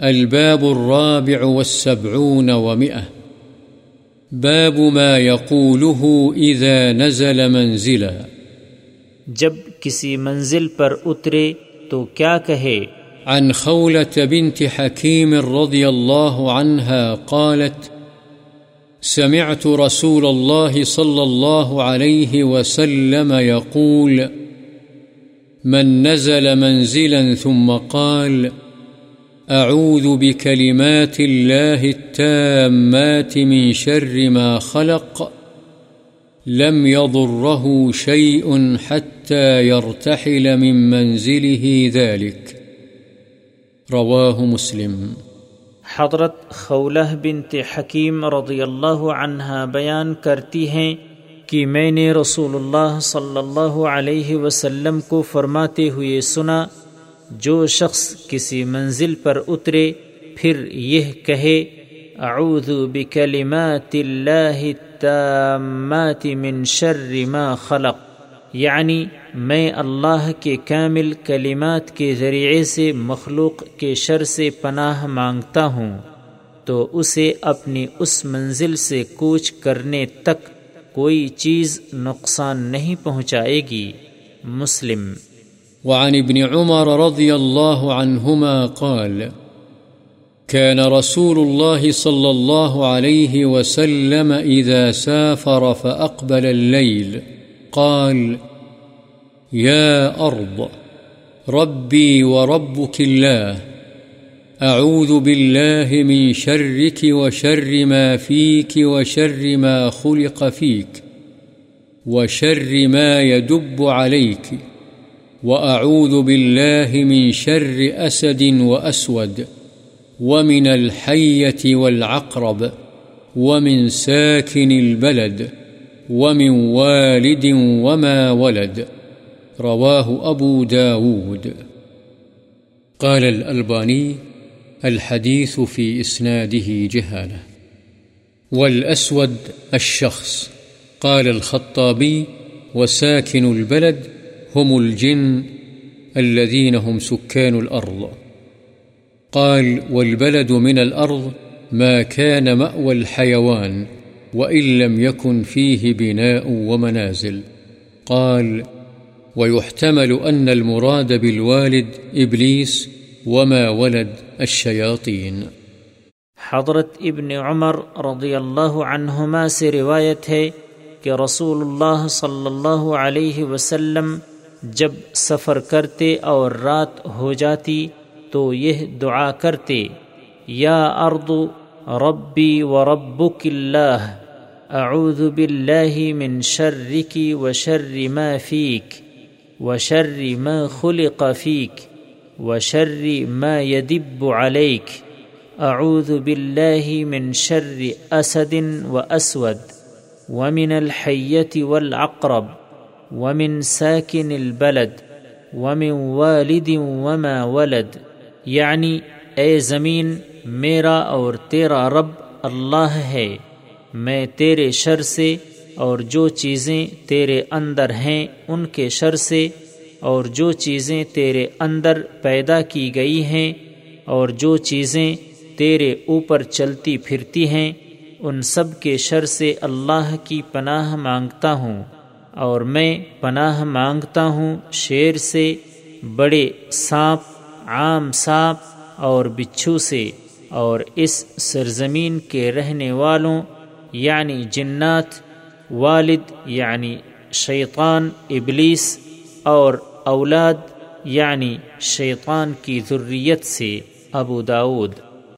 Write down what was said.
الباب الرابع والسبعون ومئة. باب ما يقوله إذا نزل منزلا. جب کسی منزل پر اترے تو کیا کہے؟ عن خولة بنت حكيم رضي الله عنها قالت سمعت رسول الله صلى الله عليه وسلم يقول من نزل منزلا ثم قال أعوذ بكلمات الله التامات من شر ما خلق. لم يضره شيء حتى يرتحل من منزله ذلك. رواه مسلم. حضرت خولہ بنت حکیم رضی اللہ عنہا بیان کرتی ہیں کہ میں نے رسول اللہ صلی اللہ علیہ وسلم کو فرماتے ہوئے سنا جو شخص کسی منزل پر اترے، پھر یہ کہے، اعوذ بکلمات اللہ التامات من شر ما خلق. یعنی میں اللہ کے کامل کلمات کے ذریعے سے مخلوق کے شر سے پناہ مانگتا ہوں، تو اسے اپنی اس منزل سے کوچ کرنے تک کوئی چیز نقصان نہیں پہنچائے گی۔ مسلم وعن ابن عمر رضي الله عنهما قال، كان رسول الله صلى الله عليه وسلم إذا سافر فأقبل الليل، قال، يا أرض، ربي وربك الله، أعوذ بالله من شرك وشر ما فيك وشر ما خلق فيك، وشر ما يدب عليك. وأعوذ بالله من شر أسد وأسود ومن الحية والعقرب ومن ساكن البلد ومن والد وما ولد رواه أبو داود. قال الألباني الحديث في إسناده جهالة. والأسود الشخص، قال الخطابي وساكن البلد هم الجن الذين هم سكان الأرض. قال والبلد من الأرض ما كان مأوى الحيوان وإن لم يكن فيه بناء ومنازل. قال ويحتمل أن المراد بالوالد إبليس وما ولد الشياطين. حضرت ابن عمر رضی اللہ عنہما سے روایت ہے کہ رسول اللہ صلی اللہ علیہ وسلم جب سفر کرتے اور رات ہو جاتی تو یہ دعا کرتے، یا ارد ربی و ربک اللہ، اعوذ باللہ من شرک و شر ما فیک، و شر ما خلق فیک، و شر ما يدب علیک، اعوذ باللہ من شر اسد و اسود ومن الحیت والعقرب۔ ومن ساکن البلد ومن والد وما ولد یعنی اے زمین، میرا اور تیرا رب اللہ ہے۔ میں تیرے شر سے اور جو چیزیں تیرے اندر ہیں، ان کے شر سے اور جو چیزیں تیرے اندر پیدا کی گئی ہیں، اور جو چیزیں تیرے اوپر چلتی پھرتی ہیں، ان سب کے شر سے اللہ کی پناہ مانگتا ہوں۔ اور میں پناہ مانگتا ہوں شیر سے، بڑے سانپ، عام سانپ اور بچھو سے، اور اس سرزمین کے رہنے والوں یعنی جنات، والد یعنی شیطان، ابلیس اور اولاد یعنی شیطان کی ذریت سے ابو داود۔